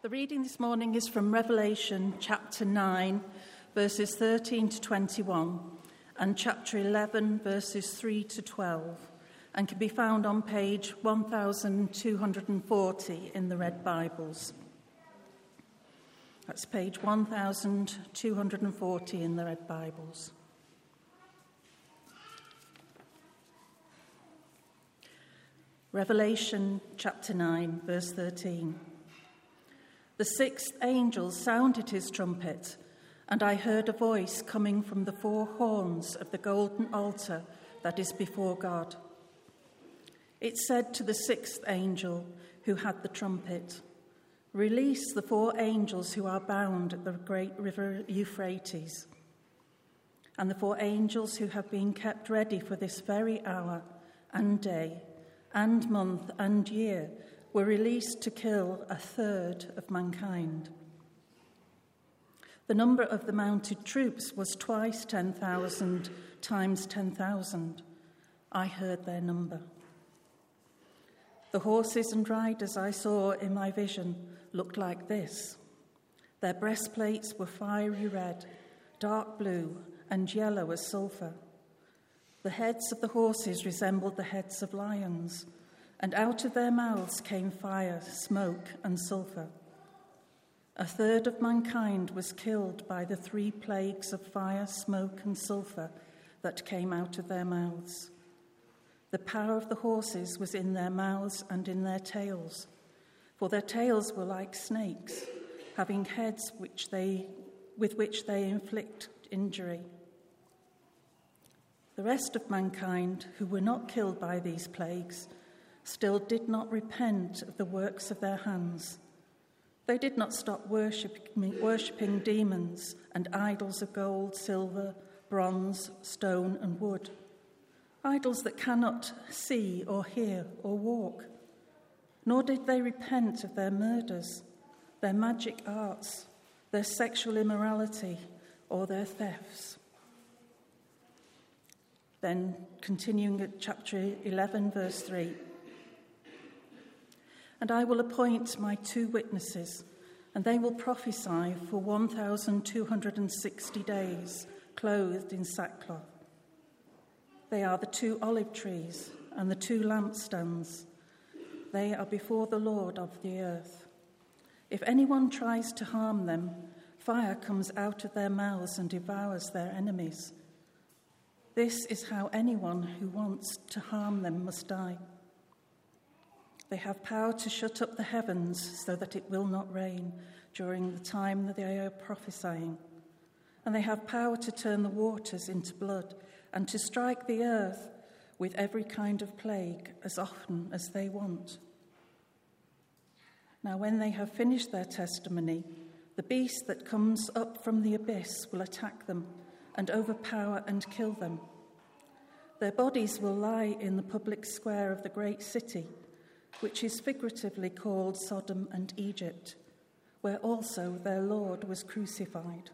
The reading this morning is from Revelation chapter 9, verses 13 to 21, and chapter 11, verses 3 to 12, and can be found on page 1240 in the Red Bibles. That's page 1240 in the Red Bibles. Revelation chapter 9, verse 13. The sixth angel sounded his trumpet, and I heard a voice coming from the four horns of the golden altar that is before God. It said to the sixth angel who had the trumpet, Release the four angels who are bound at the great river Euphrates. And the four angels who have been kept ready for this very hour and day and month and year were released to kill a third of mankind. The number of the mounted troops was twice 10,000 times 10,000. I heard their number. The horses and riders I saw in my vision looked like this. Their breastplates were fiery red, dark blue, and yellow as sulphur. The heads of the horses resembled the heads of lions and out of their mouths came fire, smoke, and sulphur. A third of mankind was killed by the three plagues of fire, smoke, and sulphur that came out of their mouths. The power of the horses was in their mouths and in their tails, for their tails were like snakes, having heads which they, with which they inflict injury. The rest of mankind, who were not killed by these plagues, still did not repent of the works of their hands. They did not stop worshipping, demons and idols of gold, silver, bronze, stone, and wood, idols that cannot see or hear or walk. Nor did they repent of their murders, their magic arts, their sexual immorality, or their thefts. Then, continuing at chapter 11, verse 3. And I will appoint my two witnesses, and they will prophesy for 1,260 days, clothed in sackcloth. They are the two olive trees and the two lampstands. They are before the Lord of the earth. If anyone tries to harm them, fire comes out of their mouths and devours their enemies. This is how anyone who wants to harm them must die. They have power to shut up the heavens so that it will not rain during the time that they are prophesying. And they have power to turn the waters into blood and to strike the earth with every kind of plague as often as they want. Now, when they have finished their testimony, the beast that comes up from the abyss will attack them and overpower and kill them. Their bodies will lie in the public square of the great city which is figuratively called Sodom and Egypt, where also their Lord was crucified.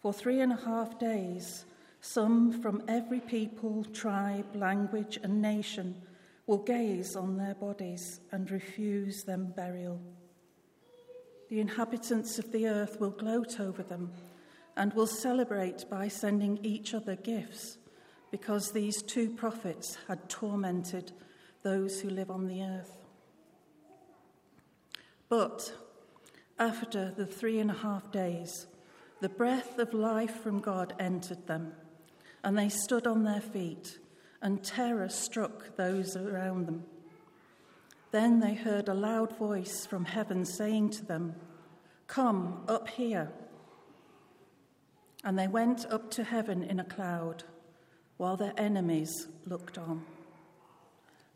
For three and a half days, some from every people, tribe, language, and nation will gaze on their bodies and refuse them burial. The inhabitants of the earth will gloat over them and will celebrate by sending each other gifts because these two prophets had tormented those who live on the earth. But after the three and a half days, the breath of life from God entered them, and they stood on their feet, and terror struck those around them. Then they heard a loud voice from heaven saying to them, Come up here. And they went up to heaven in a cloud, while their enemies looked on.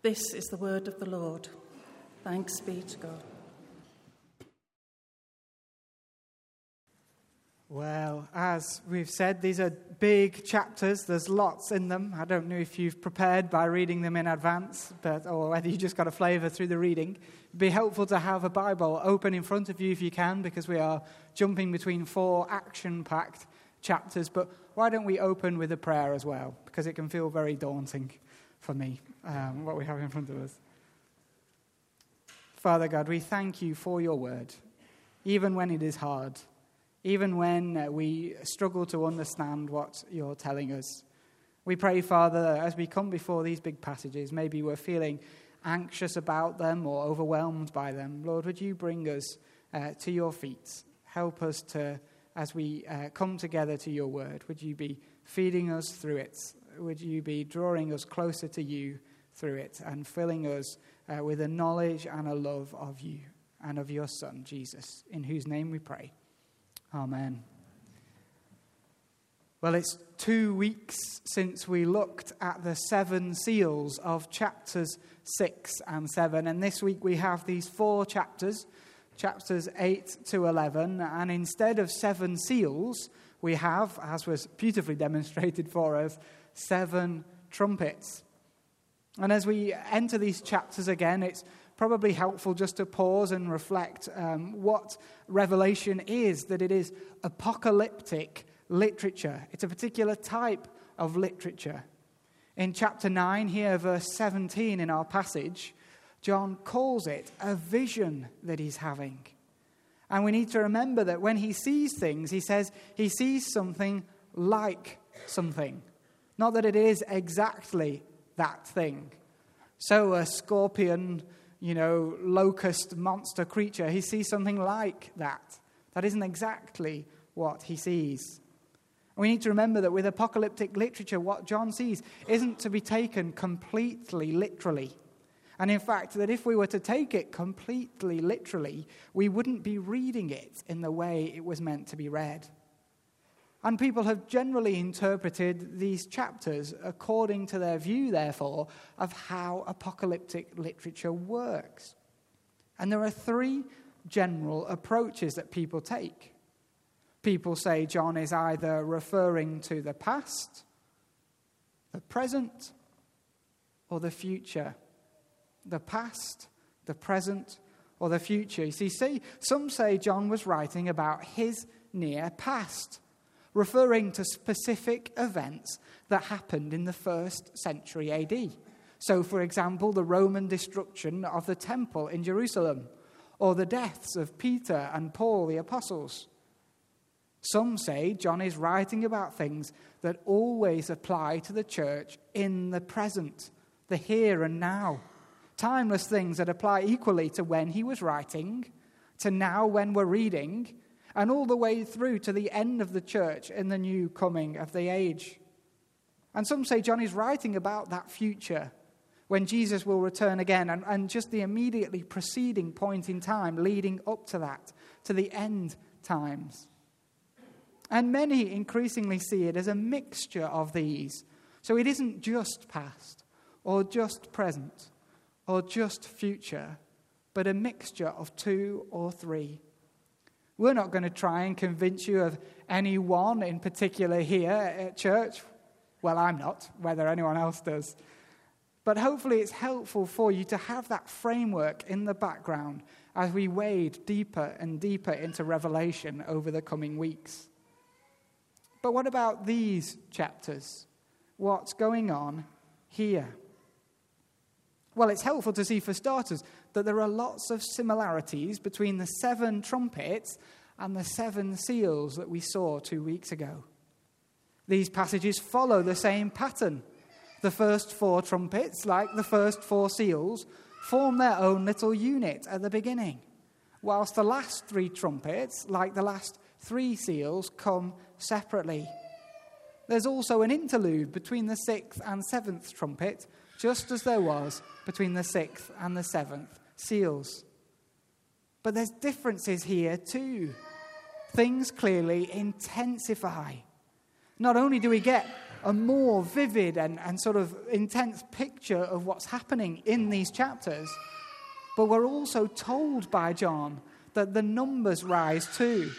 This is the word of the Lord. Thanks be to God. Well, as we've said, these are big chapters. There's lots in them. I don't know if you've prepared by reading them in advance, but or whether you just got a flavour through the reading. It'd be helpful to have a Bible open in front of you if you can, because we are jumping between four action-packed chapters. But why don't we open with a prayer as well? Because it can feel very daunting for me, um, what we have in front of us. Father God, we thank you for your word, even when it is hard, even when uh, we struggle to understand what you're telling us. We pray, Father, as we come before these big passages, maybe we're feeling anxious about them or overwhelmed by them. Lord, would you bring us uh, to your feet? Help us to, as we uh, come together to your word, would you be feeding us through it? Would you be drawing us closer to you through it and filling us uh, with a knowledge and a love of you and of your Son, Jesus, in whose name we pray. Amen. Well, it's two weeks since we looked at the seven seals of chapters 6 and 7. And this week we have these four chapters, chapters 8 to 11. And instead of seven seals, we have, as was beautifully demonstrated for us, seven trumpets. And as we enter these chapters again, it's probably helpful just to pause and reflect um, what Revelation is that it is apocalyptic literature, it's a particular type of literature. In chapter 9, here, verse 17 in our passage, John calls it a vision that he's having. And we need to remember that when he sees things, he says he sees something like something. Not that it is exactly that thing. So, a scorpion, you know, locust monster creature, he sees something like that. That isn't exactly what he sees. We need to remember that with apocalyptic literature, what John sees isn't to be taken completely literally. And in fact, that if we were to take it completely literally, we wouldn't be reading it in the way it was meant to be read. And people have generally interpreted these chapters according to their view, therefore, of how apocalyptic literature works. And there are three general approaches that people take. People say John is either referring to the past, the present, or the future. The past, the present, or the future. You see, see some say John was writing about his near past referring to specific events that happened in the first century AD. So, for example, the Roman destruction of the temple in Jerusalem, or the deaths of Peter and Paul the apostles. Some say John is writing about things that always apply to the church in the present, the here and now. Timeless things that apply equally to when he was writing, to now when we're reading, and all the way through to the end of the church in the new coming of the age. And some say John is writing about that future when Jesus will return again, and, and just the immediately preceding point in time leading up to that, to the end times. And many increasingly see it as a mixture of these. So it isn't just past, or just present, or just future, but a mixture of two or three. We're not going to try and convince you of any one in particular here at church. Well, I'm not, whether anyone else does. But hopefully, it's helpful for you to have that framework in the background as we wade deeper and deeper into Revelation over the coming weeks. But what about these chapters? What's going on here? Well, it's helpful to see, for starters, that there are lots of similarities between the seven trumpets and the seven seals that we saw two weeks ago. These passages follow the same pattern. The first four trumpets, like the first four seals, form their own little unit at the beginning, whilst the last three trumpets, like the last three seals, come separately. There's also an interlude between the sixth and seventh trumpet, just as there was between the sixth and the seventh seals. But there's differences here too. Things clearly intensify. Not only do we get a more vivid and, and sort of intense picture of what's happening in these chapters, but we're also told by John that the numbers rise too.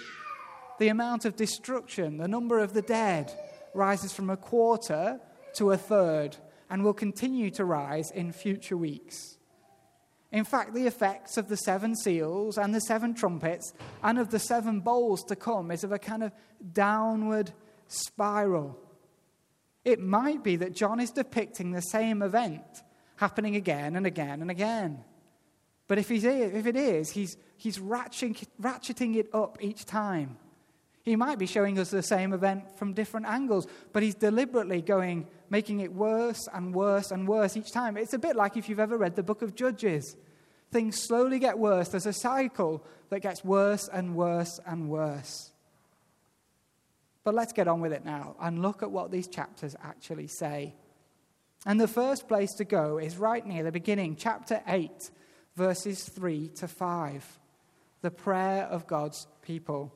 The amount of destruction, the number of the dead, rises from a quarter to a third and will continue to rise in future weeks. In fact, the effects of the seven seals and the seven trumpets and of the seven bowls to come is of a kind of downward spiral. It might be that John is depicting the same event happening again and again and again. But if, he's, if it is, he's, he's ratcheting, ratcheting it up each time. He might be showing us the same event from different angles, but he's deliberately going, making it worse and worse and worse each time. It's a bit like if you've ever read the book of Judges. Things slowly get worse. There's a cycle that gets worse and worse and worse. But let's get on with it now and look at what these chapters actually say. And the first place to go is right near the beginning, chapter 8, verses 3 to 5, the prayer of God's people.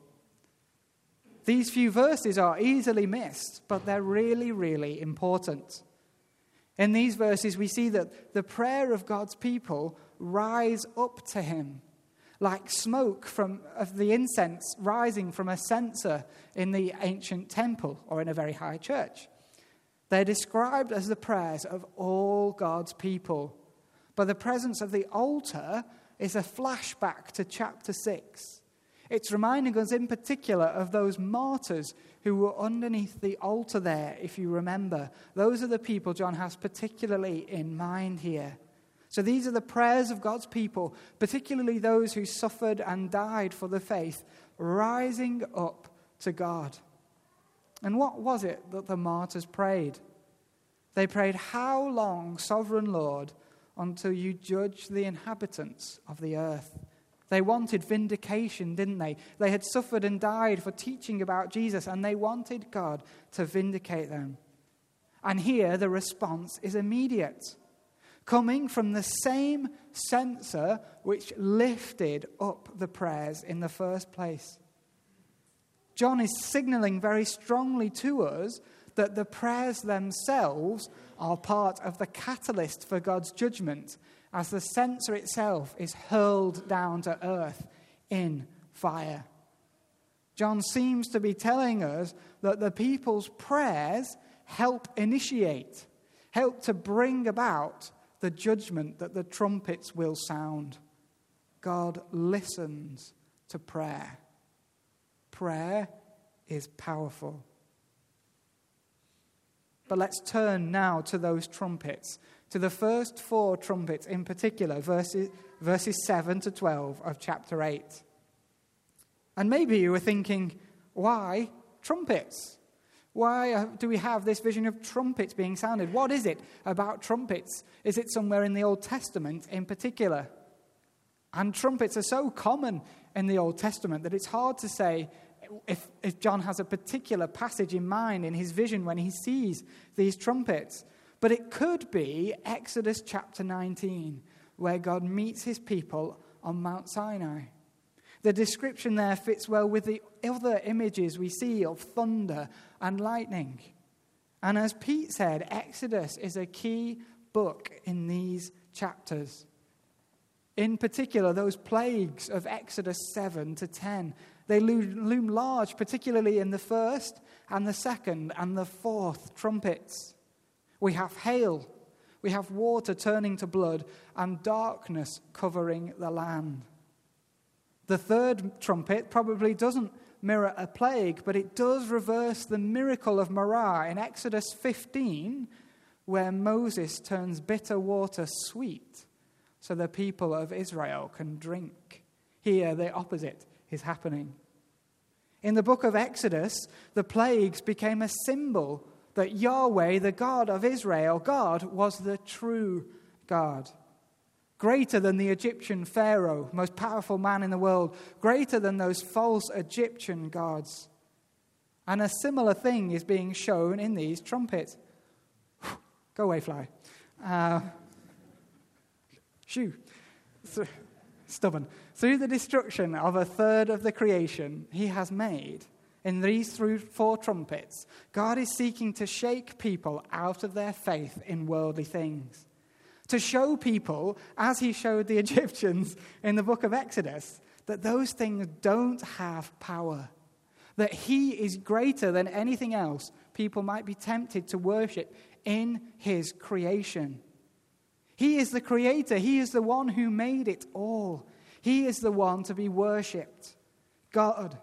These few verses are easily missed, but they're really, really important. In these verses, we see that the prayer of God's people rise up to Him like smoke from, of the incense rising from a censer in the ancient temple or in a very high church. They're described as the prayers of all God's people. But the presence of the altar is a flashback to chapter 6. It's reminding us in particular of those martyrs who were underneath the altar there, if you remember. Those are the people John has particularly in mind here. So these are the prayers of God's people, particularly those who suffered and died for the faith, rising up to God. And what was it that the martyrs prayed? They prayed, How long, sovereign Lord, until you judge the inhabitants of the earth? They wanted vindication, didn't they? They had suffered and died for teaching about Jesus, and they wanted God to vindicate them. And here the response is immediate, coming from the same censer which lifted up the prayers in the first place. John is signaling very strongly to us that the prayers themselves are part of the catalyst for God's judgment as the censer itself is hurled down to earth in fire. John seems to be telling us that the people's prayers help initiate, help to bring about the judgment that the trumpets will sound. God listens to prayer. Prayer is powerful. But let's turn now to those trumpets to the first four trumpets in particular, verses, verses 7 to 12 of chapter 8. And maybe you were thinking, why trumpets? Why uh, do we have this vision of trumpets being sounded? What is it about trumpets? Is it somewhere in the Old Testament in particular? And trumpets are so common in the Old Testament that it's hard to say if, if John has a particular passage in mind in his vision when he sees these trumpets. But it could be Exodus chapter 19, where God meets his people on Mount Sinai. The description there fits well with the other images we see of thunder and lightning. And as Pete said, Exodus is a key book in these chapters. In particular, those plagues of Exodus 7 to 10, they loom large, particularly in the first and the second and the fourth trumpets. We have hail, we have water turning to blood, and darkness covering the land. The third trumpet probably doesn't mirror a plague, but it does reverse the miracle of Marah in Exodus 15, where Moses turns bitter water sweet so the people of Israel can drink. Here, the opposite is happening. In the book of Exodus, the plagues became a symbol that Yahweh, the God of Israel, God was the true God. Greater than the Egyptian Pharaoh, most powerful man in the world, greater than those false Egyptian gods. And a similar thing is being shown in these trumpets. Go away, fly. Uh, shoo. Stubborn. Through the destruction of a third of the creation he has made, in these through four trumpets, God is seeking to shake people out of their faith in worldly things. To show people, as he showed the Egyptians in the book of Exodus, that those things don't have power. That he is greater than anything else people might be tempted to worship in his creation. He is the creator, he is the one who made it all. He is the one to be worshipped. God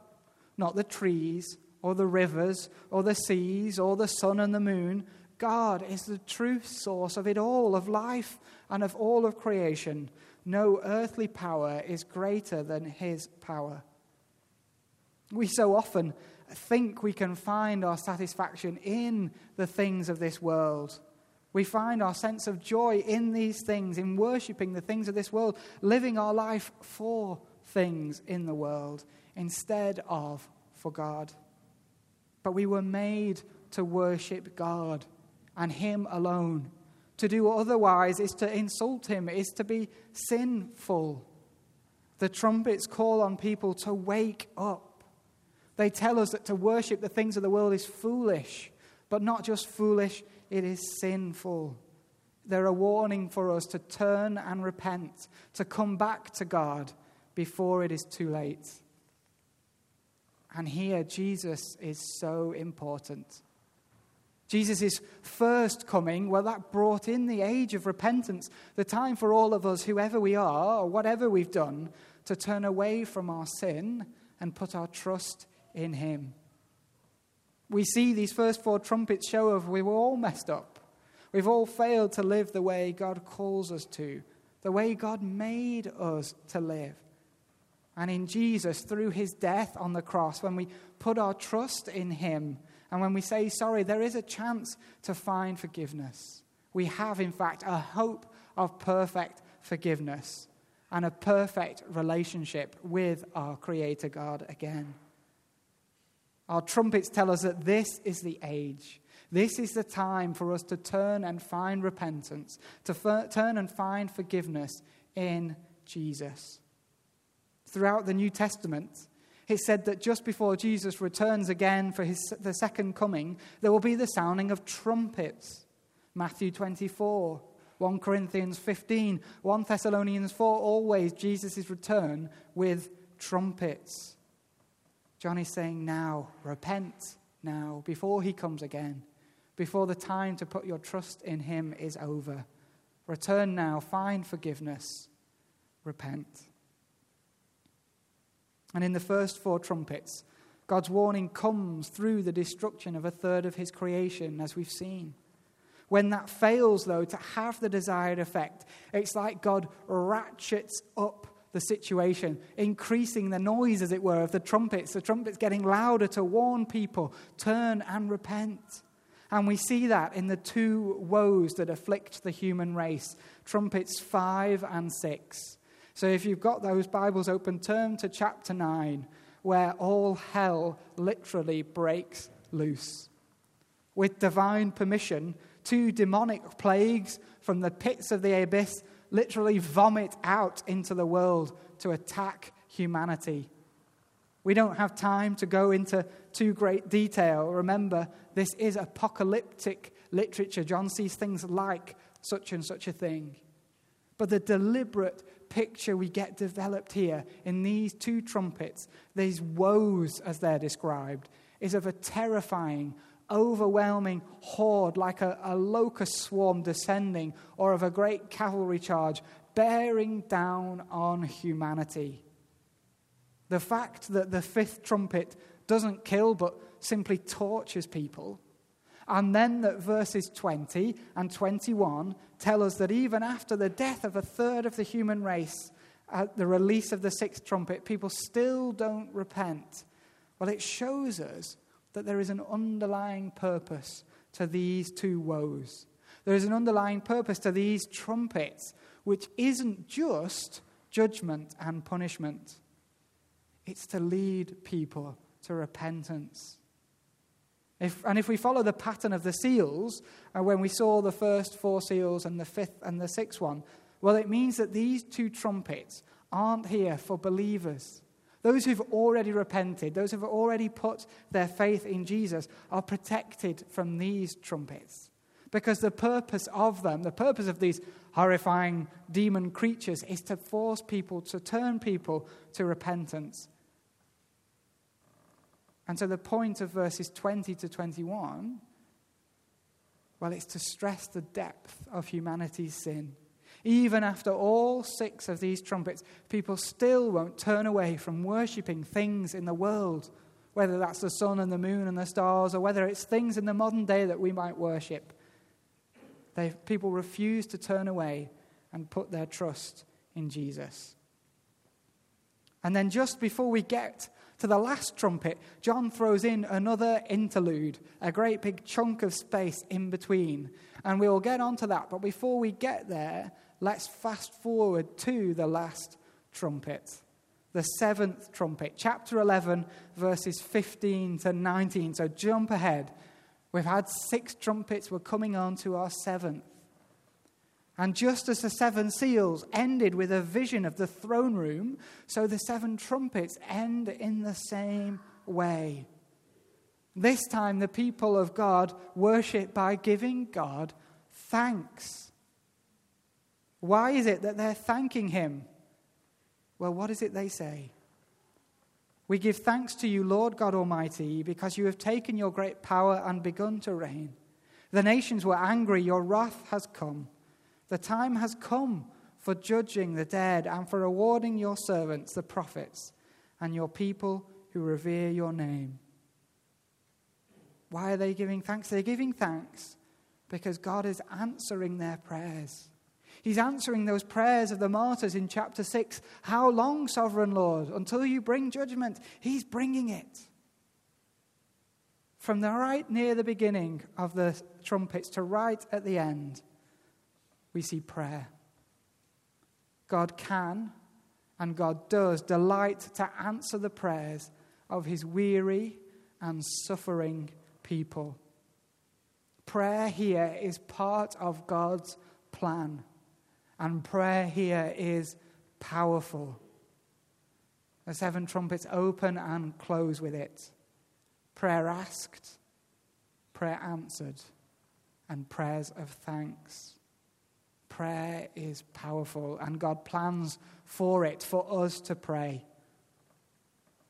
not the trees or the rivers or the seas or the sun and the moon. God is the true source of it all, of life and of all of creation, No earthly power is greater than his power. We so often think we can find our satisfaction in the things of this world. We find our sense of joy in these things, in worshipping the things of this world, living our life for things in the world instead of for God. But we were made to worship God and Him alone. To do otherwise is to insult Him, is to be sinful. The trumpets call on people to wake up. They tell us that to worship the things of the world is foolish, but not just foolish, it is sinful. They're a warning for us to turn and repent, to come back to God before it is too late. And here, Jesus is so important. Jesus' first coming, well, that brought in the age of repentance, the time for all of us, whoever we are or whatever we've done, to turn away from our sin and put our trust in Him. We see these first four trumpets show of we were all messed up. We've all failed to live the way God calls us to, the way God made us to live. And in Jesus, through his death on the cross, when we put our trust in him and when we say sorry, there is a chance to find forgiveness. We have, in fact, a hope of perfect forgiveness and a perfect relationship with our Creator God again. Our trumpets tell us that this is the age. This is the time for us to turn and find repentance, to f- turn and find forgiveness in Jesus. Throughout the New Testament, it said that just before Jesus returns again for his, the second coming, there will be the sounding of trumpets. Matthew 24, 1 Corinthians 15, 1 Thessalonians 4, always Jesus' return with trumpets. John is saying now, repent now, before he comes again, before the time to put your trust in him is over. Return now, find forgiveness, repent. And in the first four trumpets, God's warning comes through the destruction of a third of his creation, as we've seen. When that fails, though, to have the desired effect, it's like God ratchets up the situation, increasing the noise, as it were, of the trumpets, the trumpets getting louder to warn people, turn and repent. And we see that in the two woes that afflict the human race trumpets 5 and 6. So if you've got those Bibles open, turn to chapter 9, where all hell literally breaks loose. With divine permission, two demonic plagues from the pits of the abyss literally vomit out into the world to attack humanity. We don't have time to go into too great detail. Remember, this is apocalyptic literature. John sees things like such and such a thing. But the deliberate picture we get developed here in these two trumpets, these woes as they're described, is of a terrifying, overwhelming horde, like a, a locust swarm descending, or of a great cavalry charge bearing down on humanity. The fact that the fifth trumpet doesn't kill but simply tortures people. And then that verses 20 and 21 tell us that even after the death of a third of the human race, at the release of the sixth trumpet, people still don't repent. Well, it shows us that there is an underlying purpose to these two woes. There is an underlying purpose to these trumpets, which isn't just judgment and punishment, it's to lead people to repentance. If, and if we follow the pattern of the seals, uh, when we saw the first four seals and the fifth and the sixth one, well, it means that these two trumpets aren't here for believers. Those who've already repented, those who've already put their faith in Jesus, are protected from these trumpets. Because the purpose of them, the purpose of these horrifying demon creatures, is to force people, to turn people to repentance. And so the point of verses 20 to 21, well, it's to stress the depth of humanity's sin. Even after all six of these trumpets, people still won't turn away from worshipping things in the world, whether that's the sun and the moon and the stars, or whether it's things in the modern day that we might worship. They, people refuse to turn away and put their trust in Jesus. And then just before we get to the last trumpet, John throws in another interlude, a great big chunk of space in between. And we will get onto that. But before we get there, let's fast forward to the last trumpet, the seventh trumpet, chapter 11, verses 15 to 19. So jump ahead. We've had six trumpets, we're coming on to our seventh. And just as the seven seals ended with a vision of the throne room, so the seven trumpets end in the same way. This time, the people of God worship by giving God thanks. Why is it that they're thanking Him? Well, what is it they say? We give thanks to you, Lord God Almighty, because you have taken your great power and begun to reign. The nations were angry, your wrath has come. The time has come for judging the dead and for rewarding your servants, the prophets, and your people who revere your name. Why are they giving thanks? They're giving thanks because God is answering their prayers. He's answering those prayers of the martyrs in chapter 6. How long, sovereign Lord? Until you bring judgment. He's bringing it. From the right near the beginning of the trumpets to right at the end, we see prayer. God can and God does delight to answer the prayers of his weary and suffering people. Prayer here is part of God's plan, and prayer here is powerful. The seven trumpets open and close with it. Prayer asked, prayer answered, and prayers of thanks prayer is powerful, and God plans for it, for us to pray.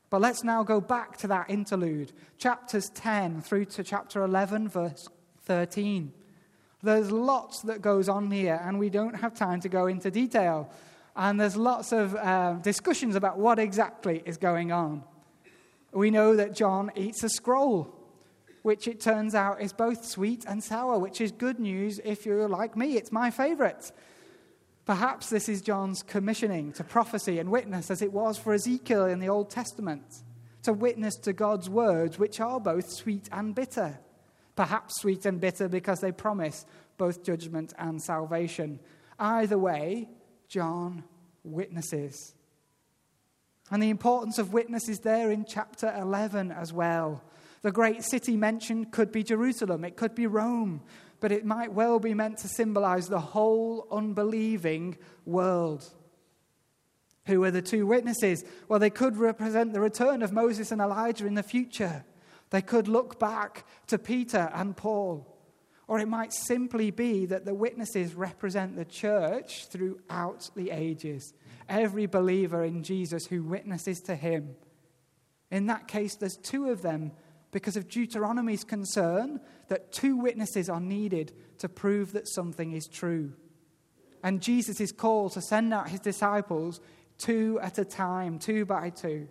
But let's now go back to that interlude, chapters 10 through to chapter 11, verse 13. There's lots that goes on here, and we don't have time to go into detail. And there's lots of uh, discussions about what exactly is going on. We know that John eats a scroll which it turns out is both sweet and sour, which is good news if you're like me. It's my favorite. Perhaps this is John's commissioning to prophecy and witness, as it was for Ezekiel in the Old Testament, to witness to God's words, which are both sweet and bitter. Perhaps sweet and bitter because they promise both judgment and salvation. Either way, John witnesses. And the importance of witness is there in chapter 11 as well. The great city mentioned could be Jerusalem, it could be Rome, but it might well be meant to symbolize the whole unbelieving world. Who are the two witnesses? Well, they could represent the return of Moses and Elijah in the future. They could look back to Peter and Paul. Or it might simply be that the witnesses represent the church throughout the ages. Every believer in Jesus who witnesses to him. In that case, there's two of them because of Deuteronomy's concern that two witnesses are needed to prove that something is true. And Jesus' call to send out his disciples two at a time, two by two.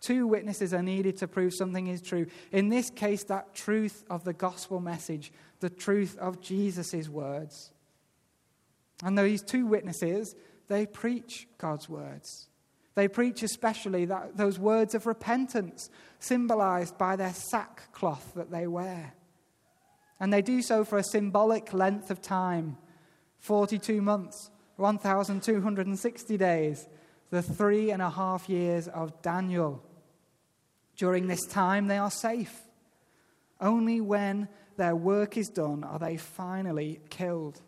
Two witnesses are needed to prove something is true. In this case, that truth of the gospel message, the truth of Jesus' words. And these two witnesses, they preach God's words. They preach especially that, those words of repentance, symbolized by their sackcloth that they wear. And they do so for a symbolic length of time 42 months, 1,260 days, the three and a half years of Daniel. During this time, they are safe. Only when their work is done are they finally killed,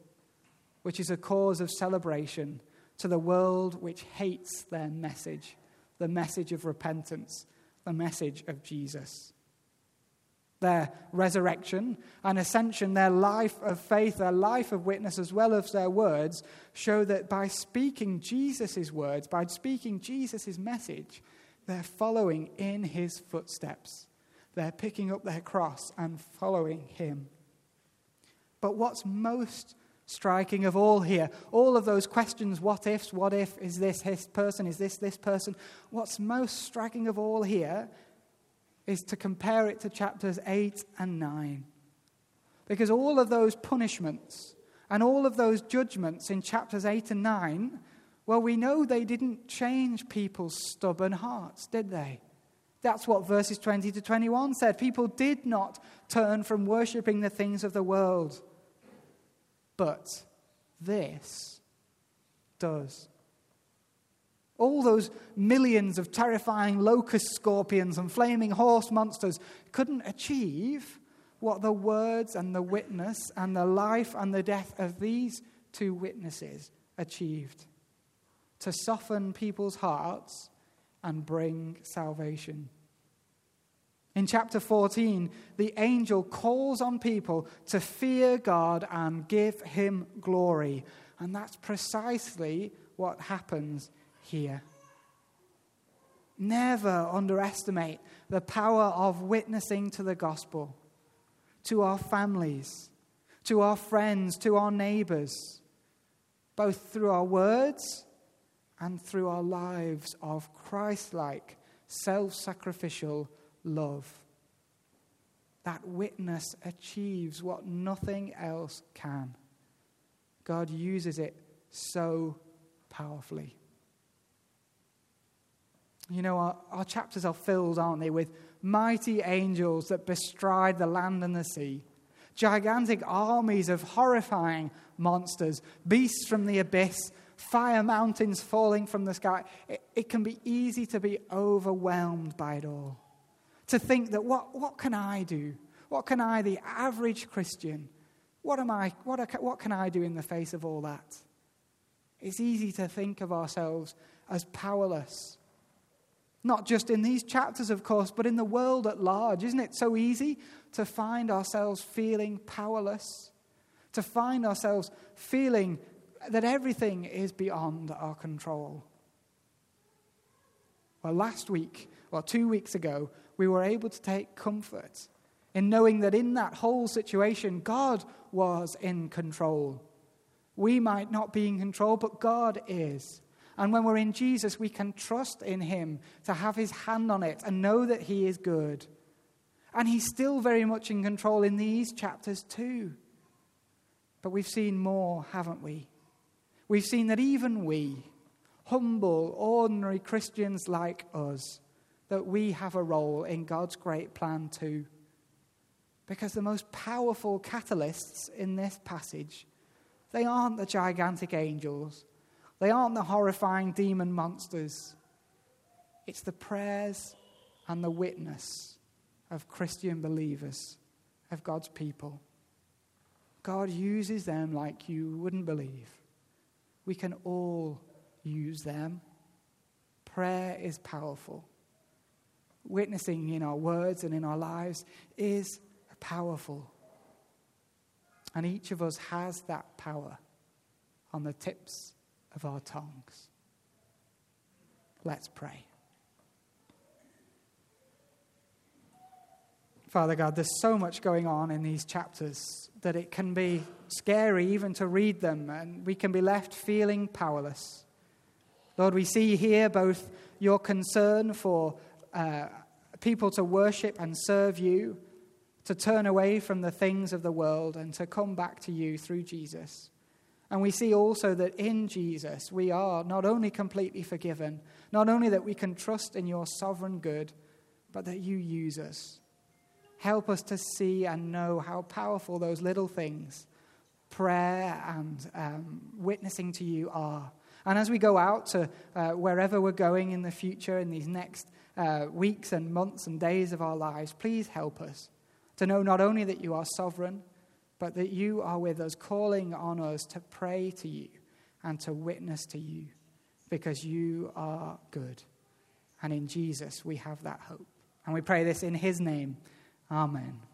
which is a cause of celebration to the world which hates their message, the message of repentance, the message of Jesus. Their resurrection and ascension, their life of faith, their life of witness, as well as their words, show that by speaking Jesus' words, by speaking Jesus' message, they're following in his footsteps. They're picking up their cross and following him. But what's most striking of all here. All of those questions what ifs, what if, is this this person, is this this person? What's most striking of all here is to compare it to chapters 8 and 9. Because all of those punishments and all of those judgments in chapters 8 and 9 Well, we know they didn't change people's stubborn hearts, did they? That's what verses 20 to 21 said. People did not turn from worshipping the things of the world. But this does. All those millions of terrifying locust scorpions and flaming horse monsters couldn't achieve what the words and the witness and the life and the death of these two witnesses achieved to soften people's hearts and bring salvation. In chapter 14, the angel calls on people to fear God and give him glory. And that's precisely what happens here. Never underestimate the power of witnessing to the gospel, to our families, to our friends, to our neighbors, both through our words and through our lives of Christ like, self sacrificial love. That witness achieves what nothing else can. God uses it so powerfully. You know, our, our chapters are filled, aren't they, with mighty angels that bestride the land and the sea, gigantic armies of horrifying monsters, beasts from the abyss, fire mountains falling from the sky. It, it can be easy to be overwhelmed by it all. To think that what, what can I do? What can I, the average Christian, what, am I, what, what can I do in the face of all that? It's easy to think of ourselves as powerless. Not just in these chapters, of course, but in the world at large. Isn't it so easy to find ourselves feeling powerless? To find ourselves feeling that everything is beyond our control. Well, last week, well, two weeks ago, we were able to take comfort in knowing that in that whole situation, God was in control. We might not be in control, but God is. And when we're in Jesus, we can trust in Him to have His hand on it and know that He is good. And He's still very much in control in these chapters too. But we've seen more, haven't we? We've seen that even we, humble, ordinary Christians like us, that we have a role in God's great plan too. Because the most powerful catalysts in this passage, they aren't the gigantic angels, they aren't the horrifying demon monsters. It's the prayers and the witness of Christian believers, of God's people. God uses them like you wouldn't believe. We can all use them. Prayer is powerful. Witnessing in our words and in our lives is powerful. And each of us has that power on the tips of our tongues. Let's pray. Father God, there's so much going on in these chapters that it can be scary even to read them, and we can be left feeling powerless. Lord, we see here both your concern for uh, people to worship and serve you, to turn away from the things of the world, and to come back to you through Jesus. And we see also that in Jesus we are not only completely forgiven, not only that we can trust in your sovereign good, but that you use us Help us to see and know how powerful those little things, prayer and um, witnessing to you, are. And as we go out to uh, wherever we're going in the future, in these next uh, weeks and months and days of our lives, please help us to know not only that you are sovereign, but that you are with us, calling on us to pray to you and to witness to you, because you are good. And in Jesus, we have that hope. And we pray this in his name. Amen.